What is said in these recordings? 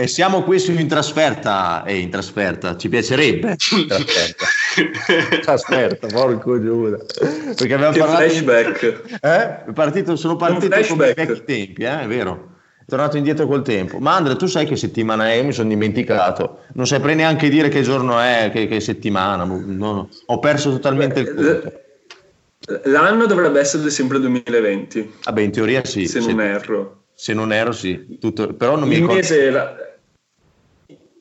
E siamo qui su in trasferta, e in trasferta, ci piacerebbe. In trasferta, trasferta porco Giuda. Perché abbiamo che parlato... flashback. Eh? Partito, sono partito come vecchi tempi, eh? è vero. È tornato indietro col tempo. Ma Andrea, tu sai che settimana è? Mi sono dimenticato. Non saprei neanche dire che giorno è, che, che settimana. No, ho perso totalmente il conto. L'anno dovrebbe essere sempre 2020. Vabbè, in teoria sì. Se non erro. Se non erro sì. Tutto, però non mi il ricordo... Mese la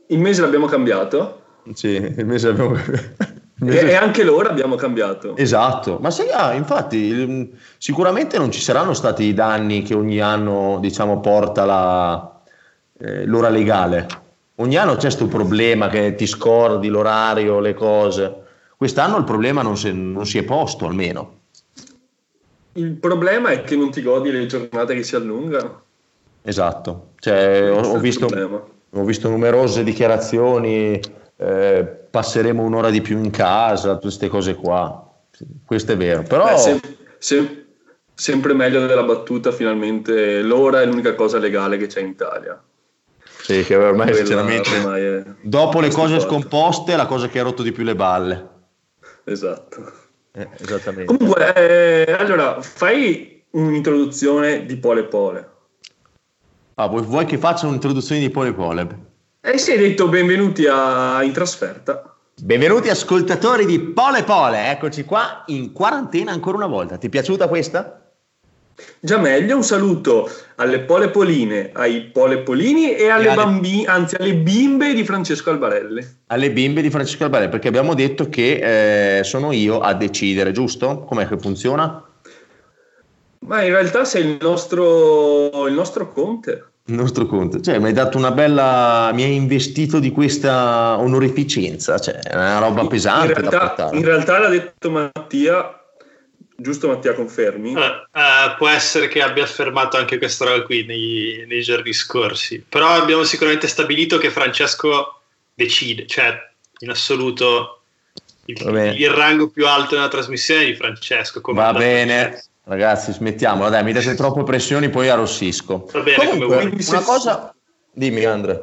il mese l'abbiamo cambiato. Sì, il mese abbiamo cambiato. E, anche l'ora abbiamo cambiato. Esatto, ma sai, ah, infatti sicuramente non ci saranno stati i danni che ogni anno diciamo, porta la, eh, l'ora legale. Ogni anno c'è questo problema che ti scordi l'orario, le cose. Quest'anno il problema non si, non si è posto almeno. Il problema è che non ti godi le giornate che si allungano. Esatto, cioè, ho, ho visto ho visto numerose dichiarazioni, eh, passeremo un'ora di più in casa, tutte queste cose qua. Questo è vero, però... Beh, se, se, sempre meglio della battuta, finalmente l'ora è l'unica cosa legale che c'è in Italia. Sì, che ormai Quella, sinceramente, ormai è... dopo le cose scomposte, la cosa che ha rotto di più le balle. Esatto. Eh, esattamente. Comunque, eh, allora, fai un'introduzione di Pole Pole. Ah, vuoi, vuoi che faccia un'introduzione di Pole Poleb? Eh sì, hai detto benvenuti a In Trasferta. Benvenuti ascoltatori di Pole Pole, eccoci qua in quarantena ancora una volta. Ti è piaciuta questa? Già meglio, un saluto alle Pole Poline, ai Pole Polini e alle, e alle... bambine, anzi alle bimbe di Francesco Albarelli. Alle bimbe di Francesco Albarelli, perché abbiamo detto che eh, sono io a decidere, giusto? Com'è che funziona? Ma in realtà sei il nostro, il nostro conte. Il nostro conte, cioè mi hai dato una bella, mi hai investito di questa onorificenza, cioè è una roba pesante in realtà, da In realtà l'ha detto Mattia, giusto Mattia confermi? Uh, uh, può essere che abbia affermato anche questa roba qui nei, nei giorni scorsi, però abbiamo sicuramente stabilito che Francesco decide, cioè in assoluto il, il rango più alto nella trasmissione è di Francesco. Va bene. Ragazzi, smettiamola, dai, mi date troppe pressioni, poi arrossisco. Va bene, Comunque, una cosa... Dimmi, Andrea.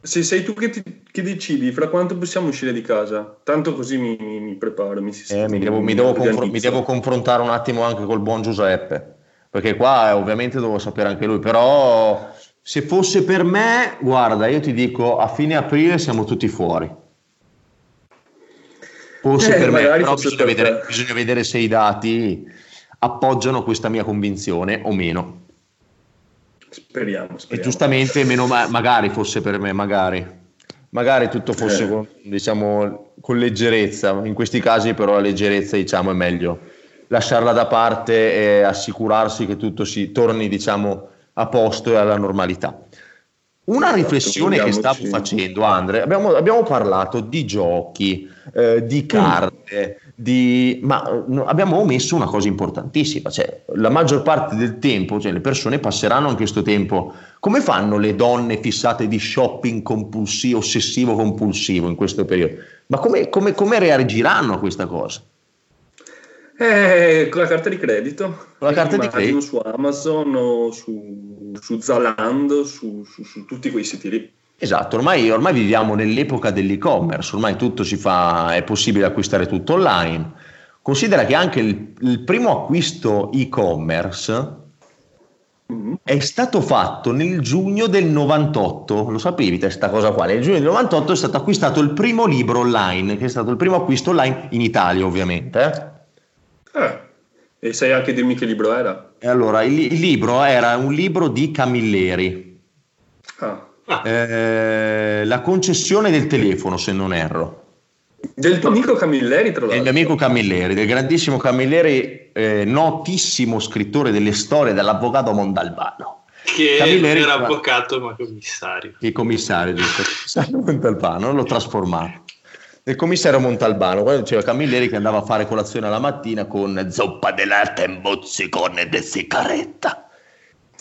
Se sei tu che, ti, che, decidi fra quanto possiamo uscire di casa, tanto così mi, mi, mi preparo. Mi, eh, mi, devo, mi, devo confr- mi, devo, confrontare un attimo anche col buon Giuseppe, perché qua eh, ovviamente devo sapere anche lui, però se fosse per me, guarda, io ti dico a fine aprile siamo tutti fuori. Forse eh, per me, però bisogna vedere, bisogna vedere se i dati appoggiano questa mia convinzione o meno. Speriamo, speriamo. E giustamente, meno ma- magari fosse per me, magari. Magari tutto fosse eh. con, diciamo, con leggerezza, in questi casi però la leggerezza diciamo, è meglio lasciarla da parte e assicurarsi che tutto si torni diciamo, a posto e alla normalità. Una riflessione che stavo facendo, Andre, abbiamo, abbiamo parlato di giochi, eh, di carte, di... ma no, abbiamo omesso una cosa importantissima, cioè la maggior parte del tempo, cioè le persone passeranno anche questo tempo, come fanno le donne fissate di shopping compulsivo, ossessivo compulsivo in questo periodo? Ma come, come, come reagiranno a questa cosa? Eh, con la carta di credito. Con la carta di credito? Su Amazon su, su Zalando, su, su, su tutti quei siti lì. Esatto, ormai, ormai, viviamo nell'epoca dell'e-commerce, ormai tutto si fa, è possibile acquistare tutto online. Considera che anche il, il primo acquisto e-commerce mm-hmm. è stato fatto nel giugno del 98, lo sapevi questa cosa qua? Nel giugno del 98 è stato acquistato il primo libro online, che è stato il primo acquisto online in Italia ovviamente. Eh? Eh, e sai anche dirmi che libro era? E allora, il, il libro era un libro di Camilleri. Ah eh, la concessione del telefono, se non erro. Del tuo amico Camilleri, tra l'altro. Del mio amico Camilleri, del grandissimo Camilleri, eh, notissimo scrittore delle storie dell'avvocato Mondalbano. Che Camilleri, era avvocato ma commissario. Il commissario, giusto. Montalbano, l'ho trasformato. Il commissario Montalbano, quando diceva Camilleri che andava a fare colazione alla mattina con zoppa dell'arte e mozzicone de sigaretta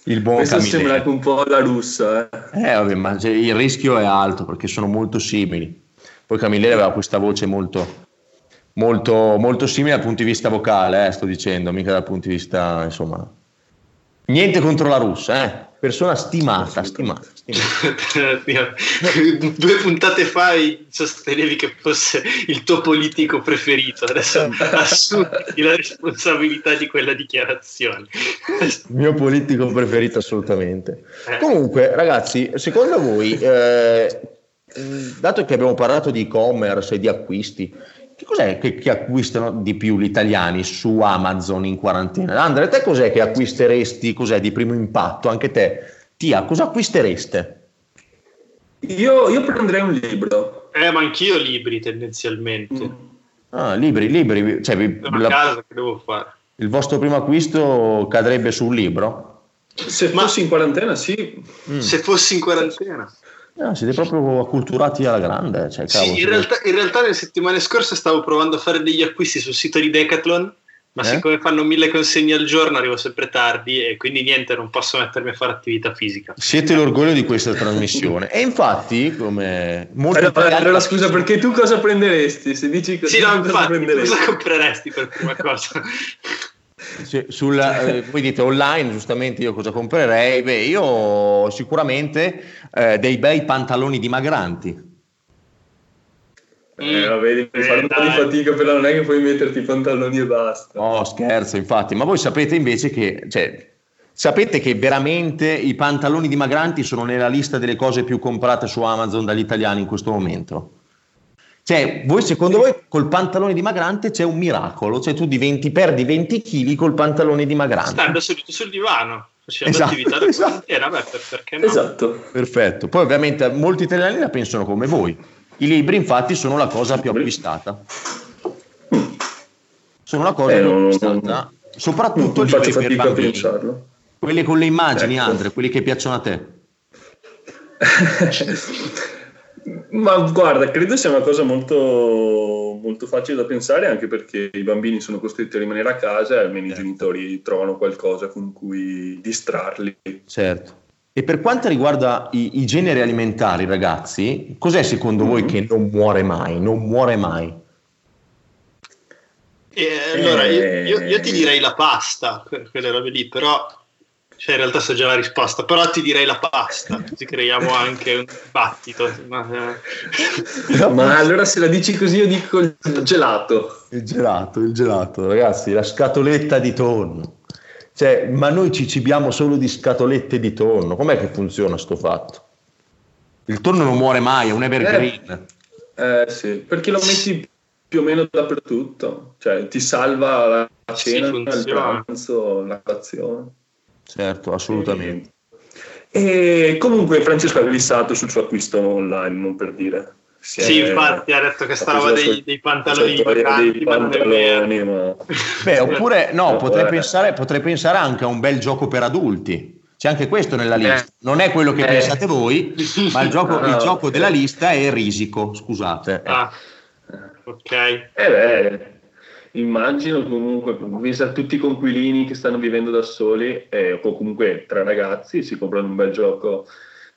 il buon Questo Camilleri. sembra anche un po' la russa. Eh, eh vabbè, ma il rischio è alto perché sono molto simili. Poi Camilleri aveva questa voce molto, molto, molto simile dal punto di vista vocale, eh, sto dicendo, mica dal punto di vista, insomma, Niente contro la russa, eh? persona stimata, stimata. Due puntate fa sostenevi che fosse il tuo politico preferito, adesso assumi la responsabilità di quella dichiarazione. Mio politico preferito assolutamente. Eh. Comunque ragazzi, secondo voi, eh, dato che abbiamo parlato di e-commerce e di acquisti, che cos'è che, che, acquistano di più gli italiani su Amazon in quarantena? Andrea, te cos'è che acquisteresti, cos'è di primo impatto? Anche te, Tia, cosa acquistereste? Io, io prenderei un libro. Eh, ma anch'io libri tendenzialmente. Mm. Ah, libri, libri. Cioè, vi, la, casa che devo fare. Il vostro primo acquisto cadrebbe su un libro? Se fossi in quarantena, sì. Mm. Se fossi in quarantena. No, siete proprio acculturati alla grande. Cioè, cavolo, sì, in, realtà, in realtà nelle settimane scorse stavo provando a fare degli acquisti sul sito di Decathlon, ma eh? siccome fanno mille consegne al giorno arrivo sempre tardi e quindi niente, non posso mettermi a fare attività fisica. Siete l'orgoglio di questa trasmissione. e infatti, come molti allora, italiani... allora scusa, perché tu cosa prenderesti? Se dici così, sì, no, infatti, cosa compreresti per prima cosa? Sul, eh, voi dite online, giustamente io cosa comprerei? Beh, io sicuramente eh, dei bei pantaloni dimagranti. Eh, vabbè, devi eh, fare un po' di fatica, però non è che puoi metterti i pantaloni e basta. No, scherzo, infatti, ma voi sapete invece che, cioè, sapete che veramente i pantaloni dimagranti sono nella lista delle cose più comprate su Amazon dagli italiani in questo momento? Cioè, voi secondo voi col pantalone dimagrante c'è un miracolo, cioè tu diventi, perdi 20 kg col pantalone dimagrante. Stando seduto sul divano, facendo esatto, attività da esatto. beh, per, perché no? Esatto. Perfetto. Poi ovviamente molti italiani la pensano come voi. I libri infatti sono la cosa più acquistata. Sono la cosa eh, più acquistata. Soprattutto non fatica a pensarlo. Quelli con le immagini, ecco. Andre, quelli che piacciono a te. Ma guarda, credo sia una cosa molto, molto facile da pensare anche perché i bambini sono costretti a rimanere a casa e almeno certo. i genitori trovano qualcosa con cui distrarli. Certo. E per quanto riguarda i, i generi alimentari, ragazzi, cos'è secondo mm-hmm. voi che non muore mai? Non muore mai? Eh, allora, io, io, io, ti direi la pasta, quelle robe lì, però cioè, in realtà so già la risposta, però ti direi la pasta, così creiamo anche un battito. Ma, eh. ma allora se la dici così io dico il gelato. Il gelato, il gelato, ragazzi, la scatoletta di tonno. Cioè, ma noi ci cibiamo solo di scatolette di tonno. Com'è che funziona sto fatto? Il tonno non muore mai, è un evergreen. Eh, eh sì, perché lo metti più o meno dappertutto. Cioè, ti salva la cena, sì, il pranzo, la colazione. Certo, assolutamente. E, e comunque Francesco ha glissato sul suo acquisto online, non per dire. Si sì, infatti ha detto che sta roba dei, dei, pantaloni vacanti, dei pantaloni, ma... Beh, oppure no, potrei pensare, potrei pensare, anche a un bel gioco per adulti. C'è anche questo nella eh. lista. Non è quello che eh. pensate voi, ma il gioco, no, il gioco della lista è Risico, scusate. Ah, ok. Eh beh, Immagino comunque, vista tutti i conquilini che stanno vivendo da soli, eh, o comunque tre ragazzi, si comprano un bel gioco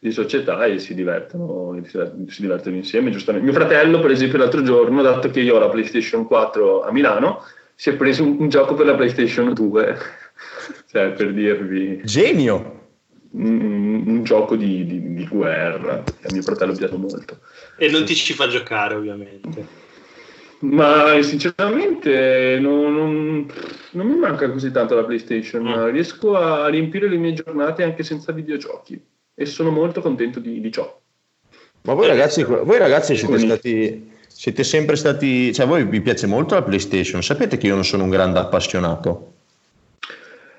di società e si divertono, si divertono insieme. Giustamente. Mio fratello, per esempio, l'altro giorno, dato che io ho la PlayStation 4 a Milano, si è preso un, un gioco per la PlayStation 2, cioè per dirvi... Genio! Un, un gioco di, di, di guerra, a mio fratello piace molto. E non ti ci fa giocare, ovviamente. Ma sinceramente non, non, non, mi manca così tanto la PlayStation, mm. riesco a riempire le mie giornate anche senza videogiochi e sono molto contento di, di ciò. Ma voi ragazzi, voi ragazzi siete, stati, siete sempre stati, cioè a voi vi piace molto la PlayStation, sapete che io non sono un grande appassionato?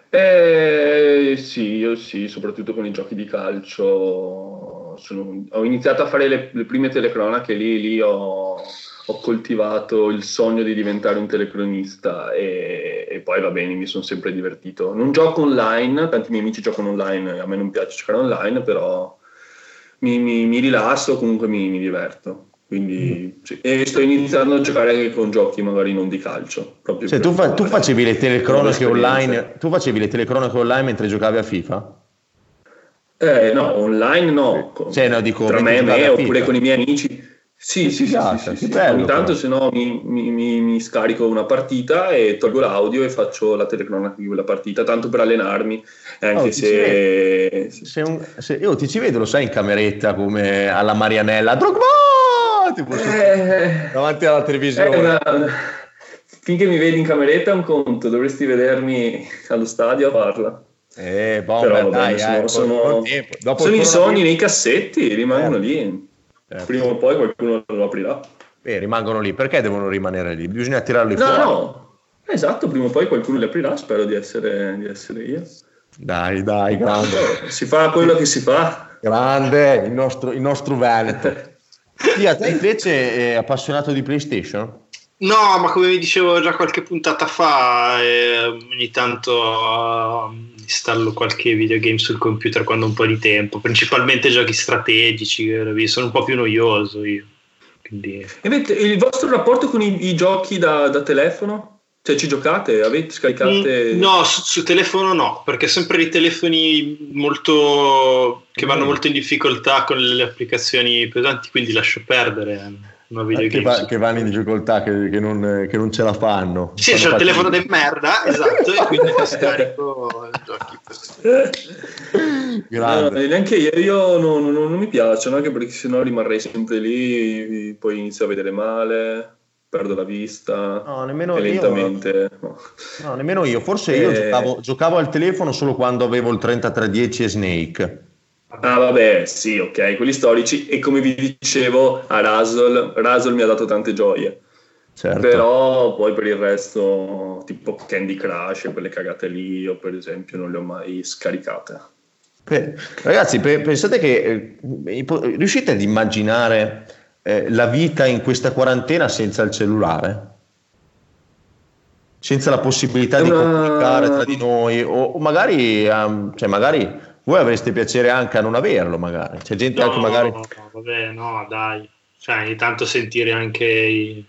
Eh, sì, io sì, soprattutto con i giochi di calcio. Sono, ho iniziato a fare le, le prime telecronache lì, lì ho ho coltivato il sogno di diventare un telecronista e, e, poi va bene, mi sono sempre divertito. Non gioco online, tanti miei amici giocano online, a me non piace giocare online, però mi, mi, mi rilasso, comunque mi, mi diverto. Quindi, sì. E sto iniziando a giocare anche con giochi magari non di calcio. Cioè, tu, fa, tu, facevi le telecronache online, tu facevi le telecronache online mentre giocavi a FIFA? Eh, no, online no. Cioè, no dico, Tra me e me, oppure con i miei amici Sì, sì, sì, sì, sì, bello, Ogni tanto se no mi, mi, mi, mi, scarico una partita e tolgo l'audio e faccio la telecronaca di quella partita, tanto per allenarmi, anche oh, se... se, un, se... Io ti ci vedo, lo sai, in cameretta come alla Marianella, Drogba! Tipo, eh, davanti alla televisione. Una... Finché mi vedi in cameretta è un conto, dovresti vedermi allo stadio a farla. Eh, boh, Però, dai, beh, sono, eh, sono, sono i sogni nei cassetti, rimangono eh. lì Certo. Prima o poi qualcuno lo aprirà. Beh, rimangono lì. Perché devono rimanere lì? Bisogna tirarli no, fuori. No, esatto, prima o poi qualcuno li aprirà. Spero di essere, di essere io. Dai, dai, grande. Si fa quello che si fa. Grande, il nostro, il nostro Veneto. Sì, a te invece è appassionato di PlayStation? No, ma come vi dicevo già qualche puntata fa, eh, ogni tanto uh, installo qualche videogame sul computer quando ho un po' di tempo, principalmente giochi strategici, sono un po' più noioso io. Quindi... E avete, il vostro rapporto con i, i giochi da, da, telefono? Cioè ci giocate? Avete scaricate? Mm, no, su, su, telefono no, perché sempre i telefoni molto che vanno mm. molto in difficoltà con le applicazioni pesanti, quindi lascio perdere che, va, che, vanno in difficoltà, che, che, non, che, non, ce la fanno. Sì, c'è il telefono di merda, esatto, e quindi scarico giochi. No, neanche io, io non, non, non, mi piacciono, anche perché sennò rimarrei sempre lì, poi inizio a vedere male, perdo la vista. No, nemmeno lentamente. Io. No. no. nemmeno io. Forse io eh. giocavo, giocavo al telefono solo quando avevo il 3310 e Snake Ah vabbè, sì, ok, quelli storici e come vi dicevo a Razzle, Razzle mi ha dato tante gioie. Certo. Però poi per il resto, tipo Candy Crush e quelle cagate lì, io per esempio non le ho mai scaricate. Beh, ragazzi, pensate che eh, riuscite ad immaginare eh, la vita in questa quarantena senza il cellulare? Senza la possibilità Una... di comunicare tra di noi o, o magari, um, cioè magari voi avreste piacere anche a non averlo, magari. C'è gente no, anche magari. No, vabbè, no, dai. Cioè, ogni tanto sentire anche i,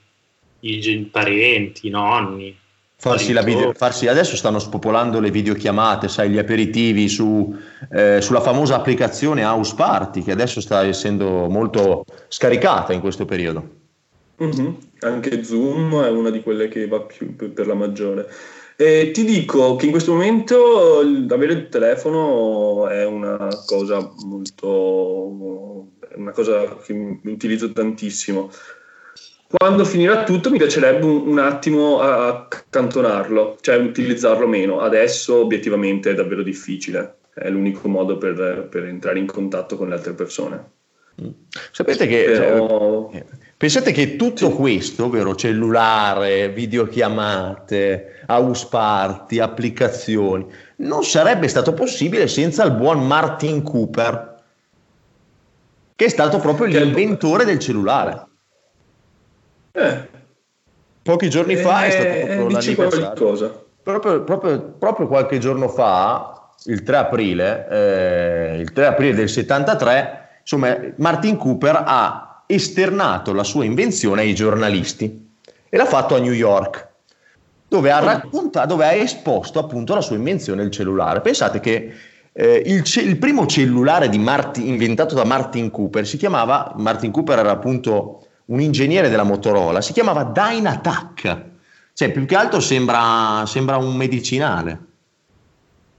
i parenti, i nonni. Farsi la video, farsi, adesso stanno spopolando le videochiamate, sai, gli aperitivi su, eh, sulla famosa applicazione House Party, che adesso sta essendo molto scaricata in questo periodo. Mm-hmm. Anche Zoom è una di quelle che va più per la maggiore. E ti dico che in questo momento avere il telefono è una cosa molto una cosa che utilizzo tantissimo. Quando finirà tutto mi piacerebbe un, un attimo accantonarlo, cioè utilizzarlo meno. Adesso obiettivamente è davvero difficile, è l'unico modo per, per entrare in contatto con le altre persone. Sapete che Però... cioè, pensate che tutto questo, ovvero cellulare, videochiamate, house party, applicazioni, non sarebbe stato possibile senza il buon Martin Cooper, che è stato proprio l'inventore del cellulare. Eh. Pochi giorni fa è stato eh, proprio l'anniversario. Proprio, proprio, proprio, qualche giorno fa, il 3 aprile, eh, il 3 aprile del 73, insomma, Martin Cooper ha esternato la sua invenzione ai giornalisti e l'ha fatto a New York, dove ha, raccontato, dove ha esposto appunto la sua invenzione, il cellulare. Pensate che eh, il, ce- il, primo cellulare Martin, inventato da Martin Cooper si chiamava, Martin Cooper era appunto un ingegnere della Motorola, si chiamava Dynatac, cioè più che altro sembra, sembra un medicinale.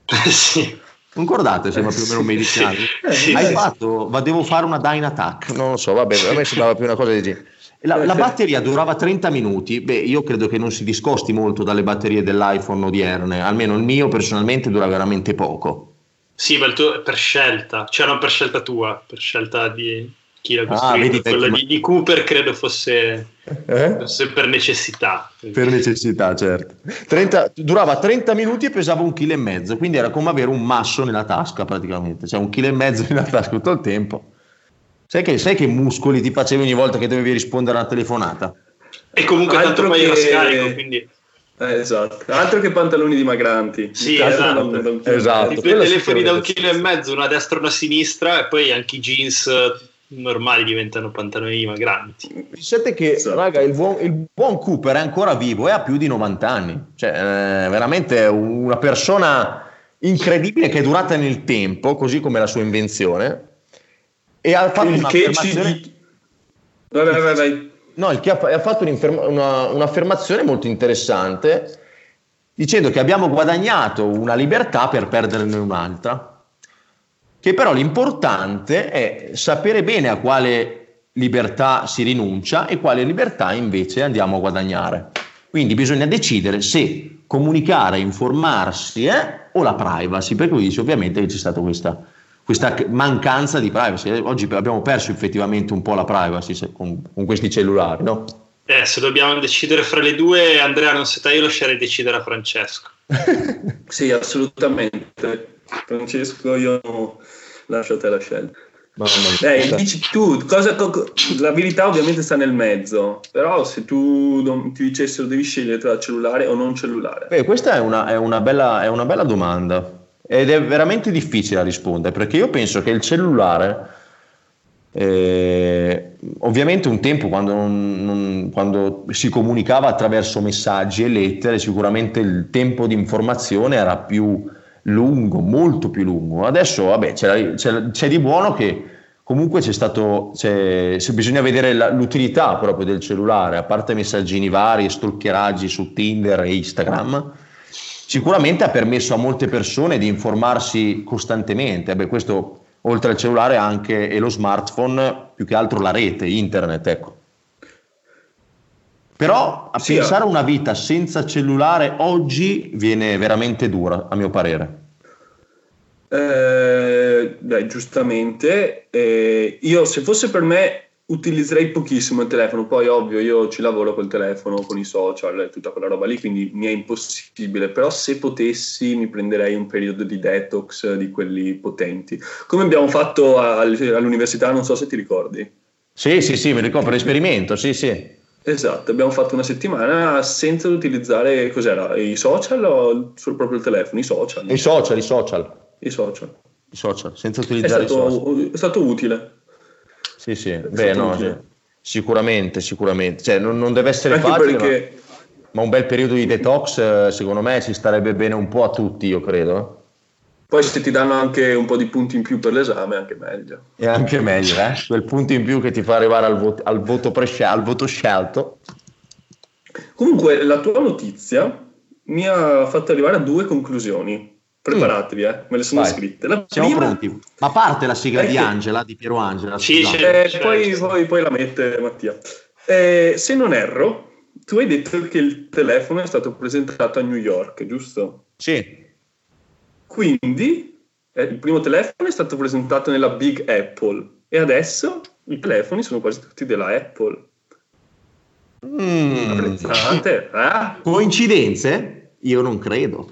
sì. Concordate, sembra più o meno un medicinale. Sì, Hai sì, fatto, ma devo fare una Dyna Attack. Non lo so, vabbè, a me sembrava più una cosa di genere. La, la, batteria durava 30 minuti, beh io credo che non si discosti molto dalle batterie dell'iPhone odierne, almeno il mio personalmente dura veramente poco. Sì, ma il tuo è per scelta, cioè non per scelta tua, per scelta di, chi l'ha costruito, ah, quella di, di, Cooper credo fosse, eh? fosse, per necessità. Per necessità, certo. 30, durava 30 minuti e pesava un chilo e mezzo, quindi era come avere un masso nella tasca praticamente, cioè un chilo e mezzo nella tasca tutto il tempo. Sai che, sai che muscoli ti facevi ogni volta che dovevi rispondere a una telefonata? E comunque Altro tanto che... poi scarico, quindi... Eh, esatto, altro che pantaloni dimagranti. Sì, esatto. Da, da esatto. I telefoni da un chilo e mezzo, una destra e una sinistra, e poi anche i jeans normali diventano pantaloni dimagranti. Pensate che, esatto. raga, il buon, il buon, Cooper è ancora vivo e ha più di 90 anni. Cioè, è veramente una persona incredibile che è durata nel tempo, così come la sua invenzione. E ha fatto il un'affermazione... Ci, Vai, vai, vai, vai. No, il che ha, ha fatto una, un'affermazione molto interessante dicendo che abbiamo guadagnato una libertà per perderne un'altra, che però l'importante è sapere bene a quale libertà si rinuncia e quale libertà invece andiamo a guadagnare. Quindi bisogna decidere se comunicare, informarsi eh, o la privacy, perché lui dice ovviamente che c'è stata questa, questa mancanza di privacy. Oggi abbiamo perso effettivamente un po' la privacy con, con questi cellulari, no? Eh, se dobbiamo decidere fra le due, Andrea, non sei te, io lascerei decidere a Francesco. sì, assolutamente. Francesco, io lascio a te la scelta. Eh, dici tu, cosa, la verità ovviamente sta nel mezzo, però se tu non, ti dicessero devi scegliere tra cellulare o non cellulare. Beh, questa è una, è, una bella, è una, bella, domanda ed è veramente difficile da rispondere perché io penso che il cellulare, eh, ovviamente un tempo quando, non, non, quando si comunicava attraverso messaggi e lettere, sicuramente il tempo di informazione era più lungo, molto più lungo. Adesso, vabbè, c'è, c'è, c'è di buono che comunque c'è stato, c'è, bisogna vedere la, l'utilità proprio del cellulare, a parte messaggini vari, stalkeraggi su Tinder e Instagram, sicuramente ha permesso a molte persone di informarsi costantemente. Beh, questo oltre al cellulare anche e lo smartphone, più che altro la rete, internet, ecco. Però a sì, pensare a una vita senza cellulare oggi viene veramente dura, a mio parere. Eh, beh, giustamente, eh, io se fosse per me utilizzerei pochissimo il telefono, poi ovvio io ci lavoro col telefono, con i social e tutta quella roba lì, quindi mi è impossibile, però se potessi mi prenderei un periodo di detox di quelli potenti, come abbiamo fatto all'università, non so se ti ricordi. Sì, sì, sì, mi ricordo, per esperimento, sì, sì. Esatto, abbiamo fatto una settimana senza utilizzare cos'era, i social o sul proprio telefono? I social. I social, i social. I social. I social, senza utilizzare è stato, i social. È stato utile. Sì, sì, beh, no, sì. sicuramente, sicuramente. Cioè, non, non deve essere Anche facile, perché... ma, ma, un bel periodo di detox, eh, secondo me, ci starebbe bene un po' a tutti, io credo. Poi se ti danno anche un po' di punti in più per l'esame, anche meglio. È anche meglio, eh? Quel punto in più che ti fa arrivare al, voto, al, voto, presce- al voto scelto. Comunque, la tua notizia mi ha fatto arrivare a due conclusioni. Preparatevi, eh? me le sono Vai. scritte. La Siamo prima... pronti. Ma parte la sigla di Angela, di Piero Angela. Sì, sì, eh, poi, poi, poi, la mette Mattia. Eh, se non erro, tu hai detto che il telefono è stato presentato a New York, giusto? Sì. Quindi eh, il primo telefono è stato presentato nella Big Apple e adesso i telefoni sono quasi tutti della Apple. Mm. Eh? Coincidenze? Io non credo.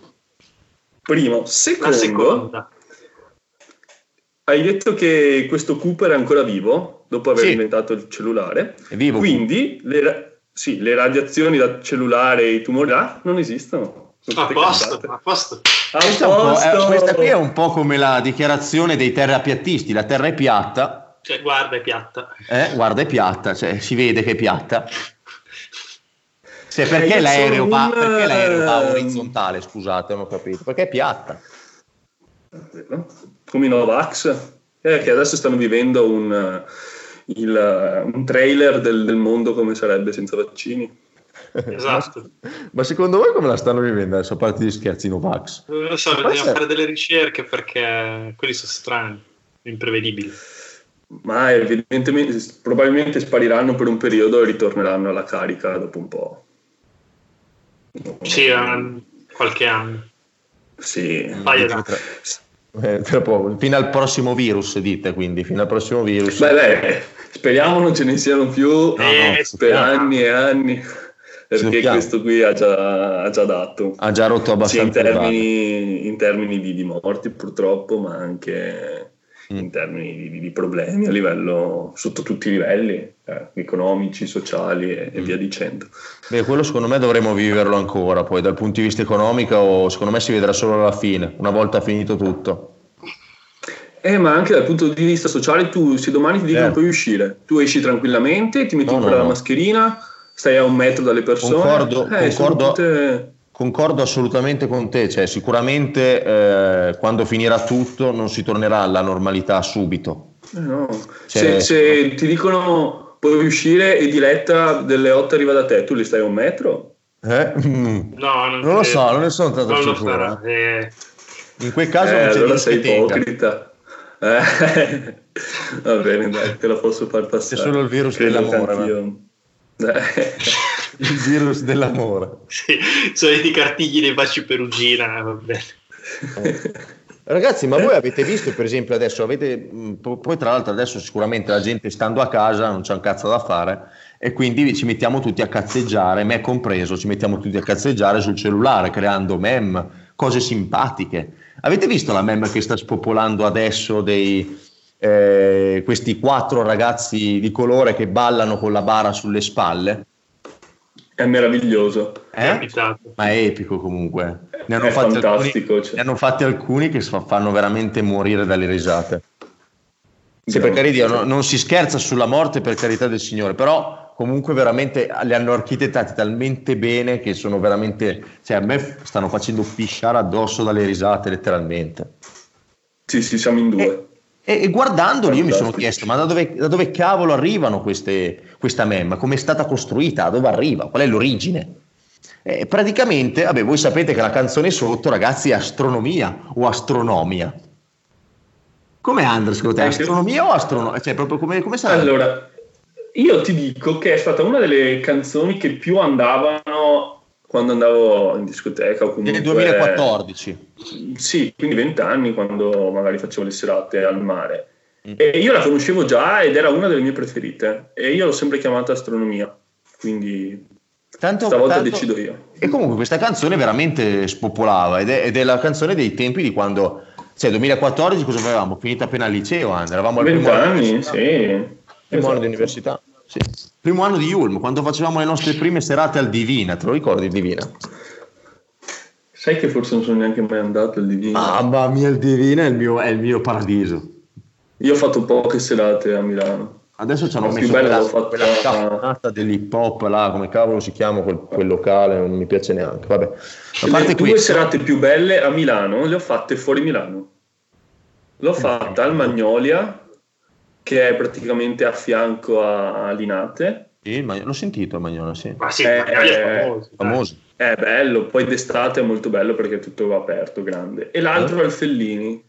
Primo. Secondo, hai detto che questo Cooper è ancora vivo dopo aver sì. inventato il cellulare. È vivo. Quindi le, sì, le radiazioni da cellulare e i tumori là non esistono. A posto, a posto. Questa, è, questa qui è un po' come la dichiarazione dei terrapiattisti, la terra è piatta. Cioè, guarda, è piatta. Eh, guarda, è piatta, cioè, si vede che è piatta. Cioè, perché, eh, l'aereo va, perché l'aereo va orizzontale, scusate, non ho capito, perché è piatta. Come i Novax, eh, che adesso stanno vivendo un, il, un trailer del, del mondo come sarebbe senza vaccini. Esatto. Ma secondo voi come la stanno vivendo adesso, a parte gli scherzi Novax? Non lo so, bisogna fare delle ricerche perché quelli sono strani, imprevedibili. Ma evidentemente, probabilmente spariranno per un periodo e ritorneranno alla carica dopo un po'. Sì, qualche anno. Sì. Paio eh, fino al prossimo virus, dite quindi, fino al prossimo virus. Beh, beh speriamo non ce ne siano più no, no, per anni e anni perché questo qui ha già, ha già, dato. Ha già rotto abbastanza. Sia in termini, in termini di, di, morti purtroppo, ma anche mm. in termini di, di, problemi a livello, sotto tutti i livelli, eh, economici, sociali e, mm. e, via dicendo. Beh, quello secondo me dovremo viverlo ancora, poi dal punto di vista economico secondo me si vedrà solo alla fine, una volta finito tutto. Eh, ma anche dal punto di vista sociale, tu se domani ti dicono eh. puoi uscire, tu esci tranquillamente, ti metti no, no, la mascherina, stai a un metro dalle persone. Concordo, eh, concordo, tutte... concordo, assolutamente con te, cioè, sicuramente eh, quando finirà tutto non si tornerà alla normalità subito. Eh no. cioè, se, se ti dicono puoi uscire e Diletta delle 8 arriva da te, tu li stai a un metro? Eh? Mm. No, non, non lo so, non ne sono tanto non sicuro. Eh. In quel caso eh, non c'è allora sei ipocrita. Eh, va bene, dai, te la posso far passare. C'è solo il virus Credo dell'amore. il virus dell'amore. Sì, sono i cartigli dei baci perugina, va bene. Ragazzi, ma voi avete visto, per esempio, adesso avete, poi tra l'altro adesso sicuramente la gente stando a casa non c'è un cazzo da fare e quindi ci mettiamo tutti a cazzeggiare, me compreso, ci mettiamo tutti a cazzeggiare sul cellulare creando meme, cose simpatiche. Avete visto la meme che sta spopolando adesso dei, eh, questi quattro ragazzi di colore che ballano con la bara sulle spalle? È meraviglioso. Eh? Ma è epico comunque. Ne hanno, fatti fantastico, alcuni, cioè. ne hanno fatti alcuni che fanno veramente morire dalle risate. Sì, per carità, no, non si scherza sulla morte per carità del Signore, però comunque veramente li hanno architettati talmente bene che sono veramente, cioè a me stanno facendo pisciare addosso dalle risate letteralmente. Sì, sì, siamo in due. E, e guardandoli io mi sono chiesto, ma da dove, da dove cavolo arrivano queste, questa mem? Come è stata costruita? Da dove arriva? Qual è l'origine? Eh, praticamente, vabbè, voi sapete che la canzone sotto, ragazzi, è astronomia o astronomia. Come Andres, secondo te? Astronomia o astronomia? Cioè, proprio come, come sarà? Allora, io ti dico che è stata una delle canzoni che più andavano quando andavo in discoteca o comunque... Nel 2014. Sì, quindi vent'anni quando magari facevo le serate al mare. Mm. E io la conoscevo già ed era una delle mie preferite. E io l'ho sempre chiamata astronomia. Quindi Tanto, Stavolta tanto, decido io. E comunque questa canzone veramente spopolava ed è, ed è la canzone dei tempi di quando, cioè 2014 cosa avevamo? Finito appena al liceo, Andrea. eravamo al primo anni, sì. Primo esatto. anno di università. Sì. Primo anno di Ulm, quando facevamo le nostre prime serate al Divina, te lo ricordi Divina? Sai che forse non sono neanche mai andato al Divina. Mamma mia, il Divina è il mio, è il mio paradiso. Io ho fatto poche serate a Milano. Adesso ci hanno messo quella, fatto... quella cafonata dell'hip hop là, come cavolo si chiama quel, quel locale, non mi piace neanche. Vabbè. A parte le due serate più belle a Milano le ho fatte fuori Milano. L'ho fatta al Magnolia, che è praticamente a fianco a, a Linate. Sì, l'ho sentito il Magnolia, sì. Ma sì, Magnolia è famoso. famoso. È bello, poi d'estate è molto bello perché è tutto aperto, grande. E l'altro eh? è il Fellini.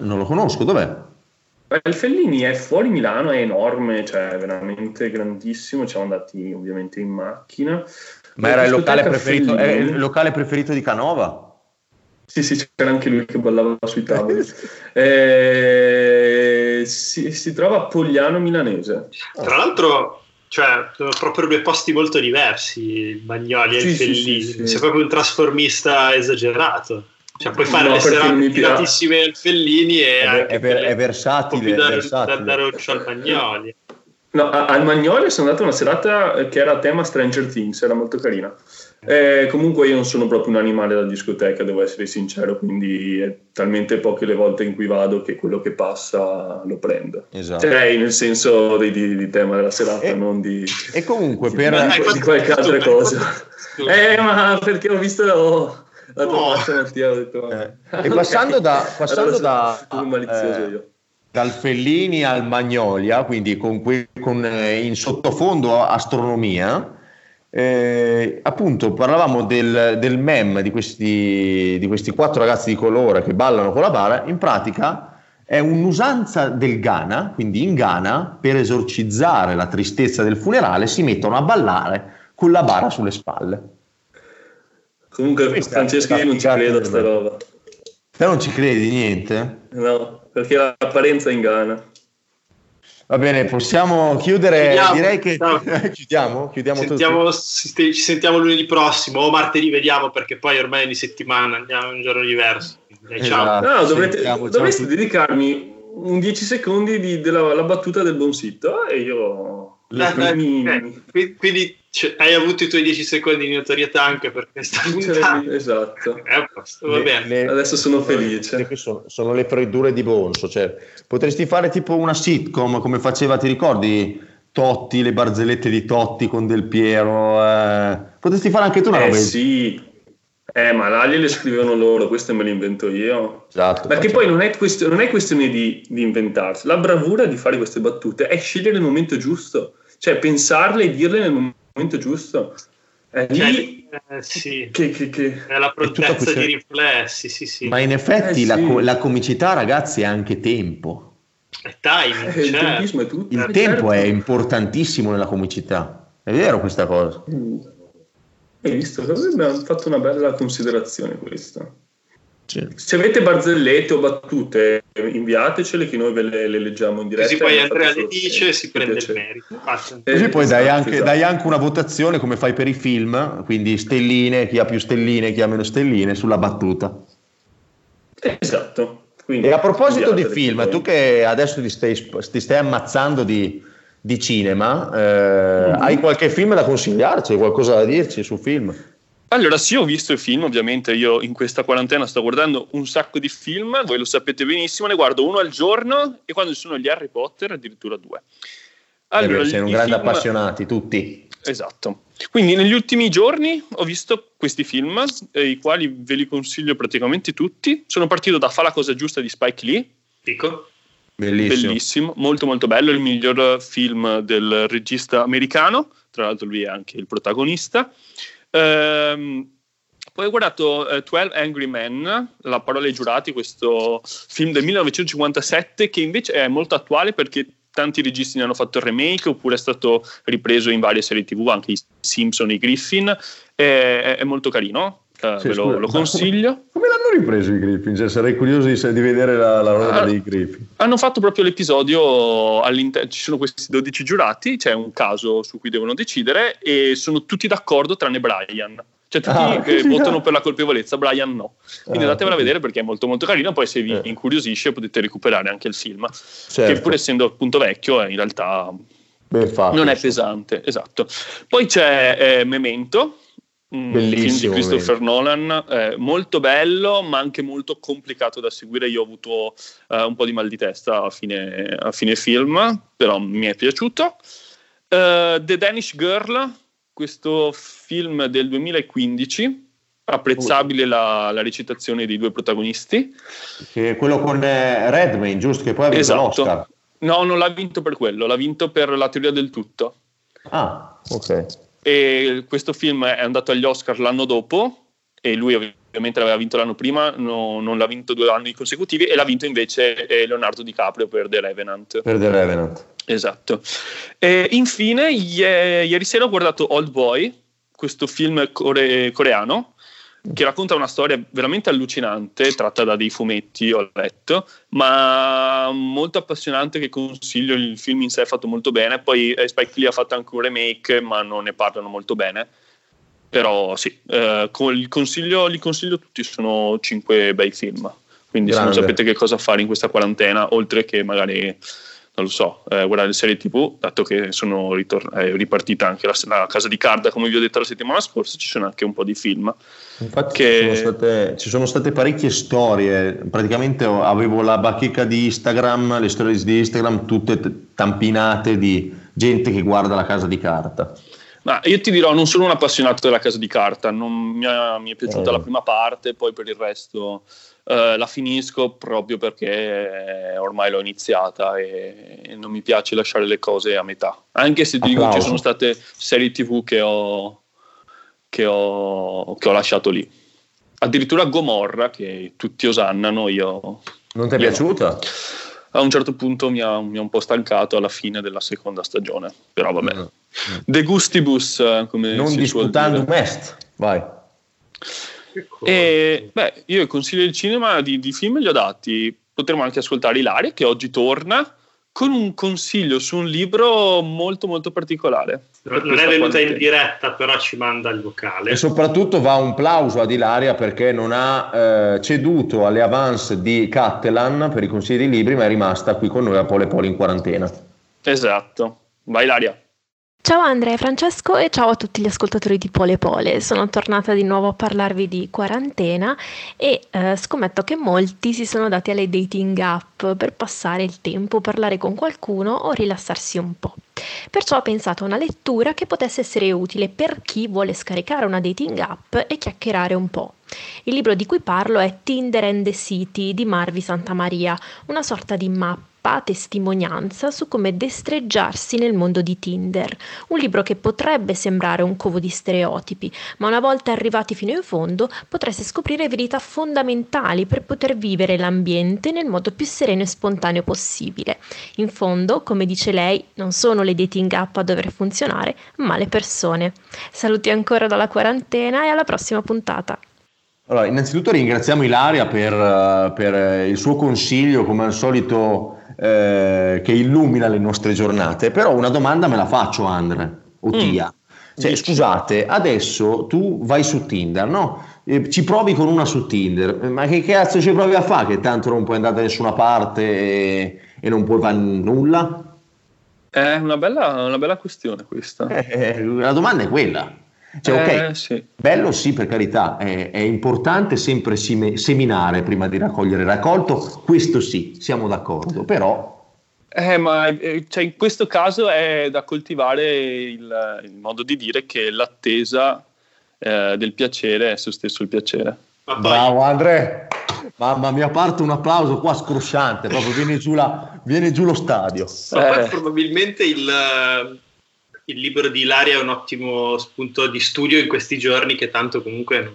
Non lo conosco, dov'è? Il Fellini è fuori Milano, è enorme, cioè veramente grandissimo. Siamo andati ovviamente in macchina. Ma era il locale, preferito, il locale preferito di Canova? Sì, sì, c'era anche lui che ballava sui tavoli. eh, si, si, trova a Pogliano Milanese. Tra l'altro, cioè, proprio due posti molto diversi, il Bagnoli e sì, il Fellini. Sì, sì, Sei proprio un trasformista esagerato. Cioè, puoi fare no, le serate tiratissime al Fellini e è, anche è, è versatile, è versatile. Da, da, da al Magnoli. No, al Magnoli sono andato una serata che era a tema Stranger Things, era molto carina. Eh, comunque io non sono proprio un animale da discoteca, devo essere sincero, quindi è talmente poche le volte in cui vado che quello che passa lo prendo. Esatto. Cioè, nel senso di, di, di tema della serata, e, non di... E comunque di, per... Di, di qualche altra cosa. Eh, ma perché ho visto... Oh, la tua oh. Mattia, ho detto, eh. E passando da... Passando da malizioso eh, io. Dal Fellini al Magnolia, quindi con, que, con eh, in sottofondo astronomia, eh, appunto parlavamo del, del mem di questi, di questi quattro ragazzi di colore che ballano con la bara, in pratica è un'usanza del Ghana, quindi in Ghana per esorcizzare la tristezza del funerale si mettono a ballare con la bara sulle spalle. Comunque, Questa Francesco, io non ci credo a sta roba. Te non ci credi niente? No, perché l'apparenza inganna. Va bene, possiamo chiudere. Chiudiamo. Direi che no. chiudiamo. chiudiamo sentiamo, ci sentiamo lunedì prossimo o martedì, vediamo perché poi ormai è di settimana, andiamo un giorno diverso. Esatto. Ciao. No, dovrete, dovreste dedicarmi un 10 secondi di, della battuta del buon sito e io. Eh, mi... eh, quindi cioè, hai avuto i tuoi 10 secondi di notorietà anche per questa puntata. Esatto. Eh, va bene. Le, Adesso sono felice. Sono, sono, le freddure di Bonso. Cioè, potresti fare tipo una sitcom come faceva, ti ricordi? Totti, le barzellette di Totti con Del Piero. Eh. Potresti fare anche tu una eh, roba. Sì. Eh, ma là le scrivono loro, queste me le invento io. Esatto. Perché poi non è, quest- non è questione di, di, inventarsi. La bravura di fare queste battute è scegliere il momento giusto, cioè pensarle e dirle nel momento giusto. È cioè, lì eh, sì. che, che, che... È la prontezza questa... di riflessi, sì, sì. Ma in effetti eh, la, sì. la, comicità, ragazzi, è anche tempo. È timing, eh, certo. Il, è tutto. il tempo certo. è importantissimo nella comicità. È vero questa cosa. Mm. Hai visto? Abbiamo fatto una bella considerazione questa. Sì. Se avete barzellette o battute, inviatecele che noi ve le, le leggiamo in diretta. Così poi Andrea le dice e si prende il merito. Eh, Così poi dai esatto, anche, esatto. dai anche, una votazione come fai per i film, quindi stelline, chi ha più stelline, chi ha meno stelline, sulla battuta. Esatto. Quindi, e a proposito di film, tu che adesso ti stai, ti stai ammazzando di di cinema, eh, mm-hmm. hai qualche film da consigliarci, qualcosa da dirci sul film? Allora, sì, ho visto i film, ovviamente io in questa quarantena sto guardando un sacco di film, voi lo sapete benissimo, ne guardo uno al giorno e quando ci sono gli Harry Potter addirittura due. Allora, eh beh, siamo grandi film... appassionati tutti. Esatto. Quindi negli ultimi giorni ho visto questi film, eh, i quali ve li consiglio praticamente tutti. Sono partito da Fa la cosa giusta di Spike Lee. Pico. Bellissimo. Bellissimo, molto molto bello, il miglior film del regista americano, tra l'altro lui è anche il protagonista. Ehm, poi ho guardato eh, 12 Angry Men, La parola ai giurati, questo film del 1957 che invece è molto attuale perché tanti registi ne hanno fatto il remake oppure è stato ripreso in varie serie tv, anche i Simpson, i Griffin, è, è molto carino, Uh, sì, ve lo, lo consiglio. Come, come, l'hanno ripreso i Griffin? Cioè, sarei curioso di, di vedere la, la roba uh, dei Griffin. Hanno fatto proprio l'episodio all'interno. Ci sono questi 12 giurati, c'è un caso su cui devono decidere e sono tutti d'accordo tranne Brian. Cioè, tutti ah, che votano per la colpevolezza, Brian no. Quindi ah, andatevela a vedere perché è molto molto carino. Poi, se vi eh. incuriosisce, potete recuperare anche il film. Certo. Che, pur essendo appunto vecchio, in realtà fatto, non è pesante. Esatto. Poi c'è eh, Memento Bellissimo, film di Christopher vero. Nolan, eh, molto bello ma anche molto complicato da seguire. Io ho avuto eh, un po' di mal di testa a fine, a fine film, però mi è piaciuto. Uh, The Danish Girl, questo film del 2015, apprezzabile la, la recitazione dei due protagonisti. Che quello con eh, Redmayne, giusto? Che poi ha vinto esatto. l'Oscar. No, non l'ha vinto per quello, l'ha vinto per la teoria del tutto. Ah, ok e questo film è andato agli Oscar l'anno dopo e lui ovviamente l'aveva vinto l'anno prima, no, non l'ha vinto due anni consecutivi e l'ha vinto invece eh, Leonardo DiCaprio per The Revenant. Per The Revenant. Esatto. E infine, ieri sera ho guardato Old Boy, questo film core- coreano che racconta una storia veramente allucinante, tratta da dei fumetti, ho letto, ma molto appassionante che consiglio, il film in sé è fatto molto bene, poi eh, Spike Lee ha fatto anche un remake, ma non ne parlano molto bene, però sì, eh, consiglio, li consiglio tutti, sono cinque bei film, quindi Grande. se non sapete che cosa fare in questa quarantena, oltre che magari non lo so, eh, guardare le serie tv, dato che sono ritor- è ripartita anche la, la, casa di carta, come vi ho detto la settimana scorsa, ci sono anche un po' di film. Infatti che... ci, sono state, ci, sono state, parecchie storie, praticamente avevo la bacheca di Instagram, le storie di Instagram tutte tampinate di gente che guarda la casa di carta. Ma io ti dirò, non sono un appassionato della casa di carta, non mi, è, mi è piaciuta eh. la prima parte, poi per il resto Uh, la finisco proprio perché ormai l'ho iniziata e, non mi piace lasciare le cose a metà. Anche se ti dico ci sono state serie TV che ho, che ho, che ho lasciato lì. Addirittura Gomorra, che tutti osannano, io... Non ti è piaciuta? No. A un certo punto mi ha, mi ha, un po' stancato alla fine della seconda stagione, però vabbè. Mm. De gustibus, eh, come non si disputando est, vai. E beh, io il consiglio del cinema di, di film li ho dati. Potremmo anche ascoltare Ilaria, che oggi torna con un consiglio su un libro molto molto particolare. Non è venuta in diretta, però ci manda il vocale. E soprattutto va un plauso ad Ilaria perché non ha eh, ceduto alle avance di Cattelan per i consigli di libri, ma è rimasta qui con noi a Pole Pole in quarantena. Esatto. Vai Ilaria. Ciao Andrea e Francesco e ciao a tutti gli ascoltatori di Pole Pole. Sono tornata di nuovo a parlarvi di quarantena e eh, scommetto che molti si sono dati alle dating app per passare il tempo, parlare con qualcuno o rilassarsi un po'. Perciò ho pensato a una lettura che potesse essere utile per chi vuole scaricare una dating app e chiacchierare un po'. Il libro di cui parlo è Tinder and the City di Marvi Santamaria, una sorta di mappa testimonianza su come destreggiarsi nel mondo di Tinder, un libro che potrebbe sembrare un covo di stereotipi, ma una volta arrivati fino in fondo potreste scoprire verità fondamentali per poter vivere l'ambiente nel modo più sereno e spontaneo possibile. In fondo, come dice lei, non sono le dating app a dover funzionare, ma le persone. Saluti ancora dalla quarantena e alla prossima puntata. Allora, innanzitutto ringraziamo Ilaria per, per il suo consiglio, come al solito eh, che illumina le nostre giornate, però una domanda me la faccio Andre o mm. Tia. Cioè, scusate, adesso tu vai su Tinder, no? Eh, ci provi con una su Tinder, ma che cazzo ci provi a fare che tanto non puoi andare da nessuna parte e, e non puoi fare nulla? È una bella, una bella questione questa. Eh, la domanda è quella. Cioè, ok, eh, sì. bello sì, per carità, è, è importante sempre seminare prima di raccogliere il raccolto, questo sì, siamo d'accordo, però... Eh, ma eh, cioè, in questo caso è da coltivare il, il modo di dire che l'attesa eh, del piacere è esso stesso il piacere. Bravo Andrea! Mamma mia, parte un applauso qua scrosciante, proprio viene giù, la, viene giù lo stadio. Eh. probabilmente il, il libro di Ilaria è un ottimo spunto di studio in questi giorni che tanto comunque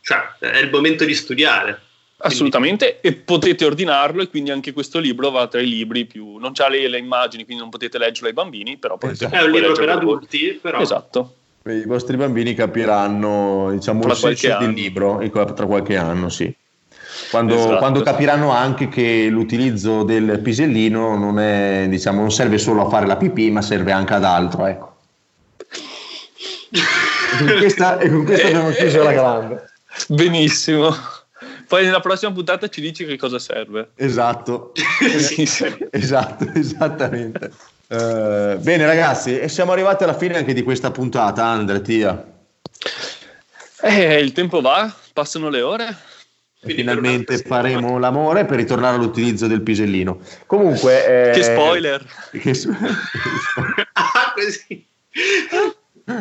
cioè, è il momento di studiare. Assolutamente, quindi... e potete ordinarlo e quindi anche questo libro va tra i libri più... non c'ha le, le immagini, quindi non potete leggerlo ai bambini, però potete... Esatto. È un libro per adulti, però... Esatto. I vostri bambini capiranno diciamo, il senso del libro tra qualche anno, sì. Quando, esatto. quando, capiranno anche che l'utilizzo del pisellino non, è, diciamo, non serve solo a fare la pipì, ma serve anche ad altro. Ecco. E con questa, e con questa abbiamo chiuso la grande. Benissimo. Poi nella prossima puntata ci dici che cosa serve. Esatto. esatto, esattamente. Uh, bene ragazzi, e siamo arrivati alla fine anche di questa puntata, Andre, Tia. Eh, il tempo va, passano le ore. Quindi finalmente faremo l'amore per ritornare all'utilizzo del pisellino. Comunque, eh, che spoiler! Che ah, così.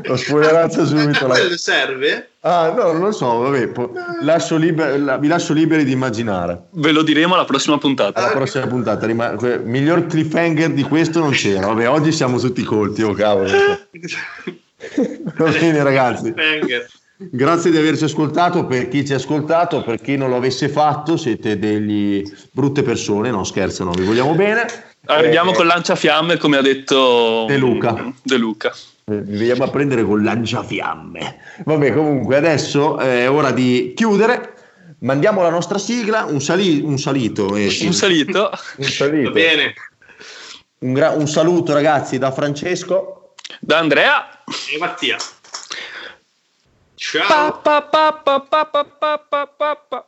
Ho spoilerato subito. Ma quello serve? Ah, no, non lo so, vabbè, po- lascio liber- la- vi lascio liberi di immaginare. Ve lo diremo alla prossima puntata. Alla prossima puntata, rima- miglior cliffhanger di questo non c'era. Vabbè, oggi siamo tutti colti, oh cavolo. Va bene, ragazzi. Grazie di averci ascoltato, per chi ci ha ascoltato, per chi non lo avesse fatto, siete degli brutte persone, no scherzano, vi vogliamo bene. Arriviamo eh, con lanciafiamme, come ha detto De Luca. De Luca. Vi veniamo a prendere con lanciafiamme. Vabbè, comunque adesso è ora di chiudere. Mandiamo la nostra sigla, un, sali- un salito. Eh, sì. Un salito. un salito. Va bene. Un, gra- un saluto ragazzi da Francesco. Da Andrea. E Mattia. Ciao. Pa, pa, pa,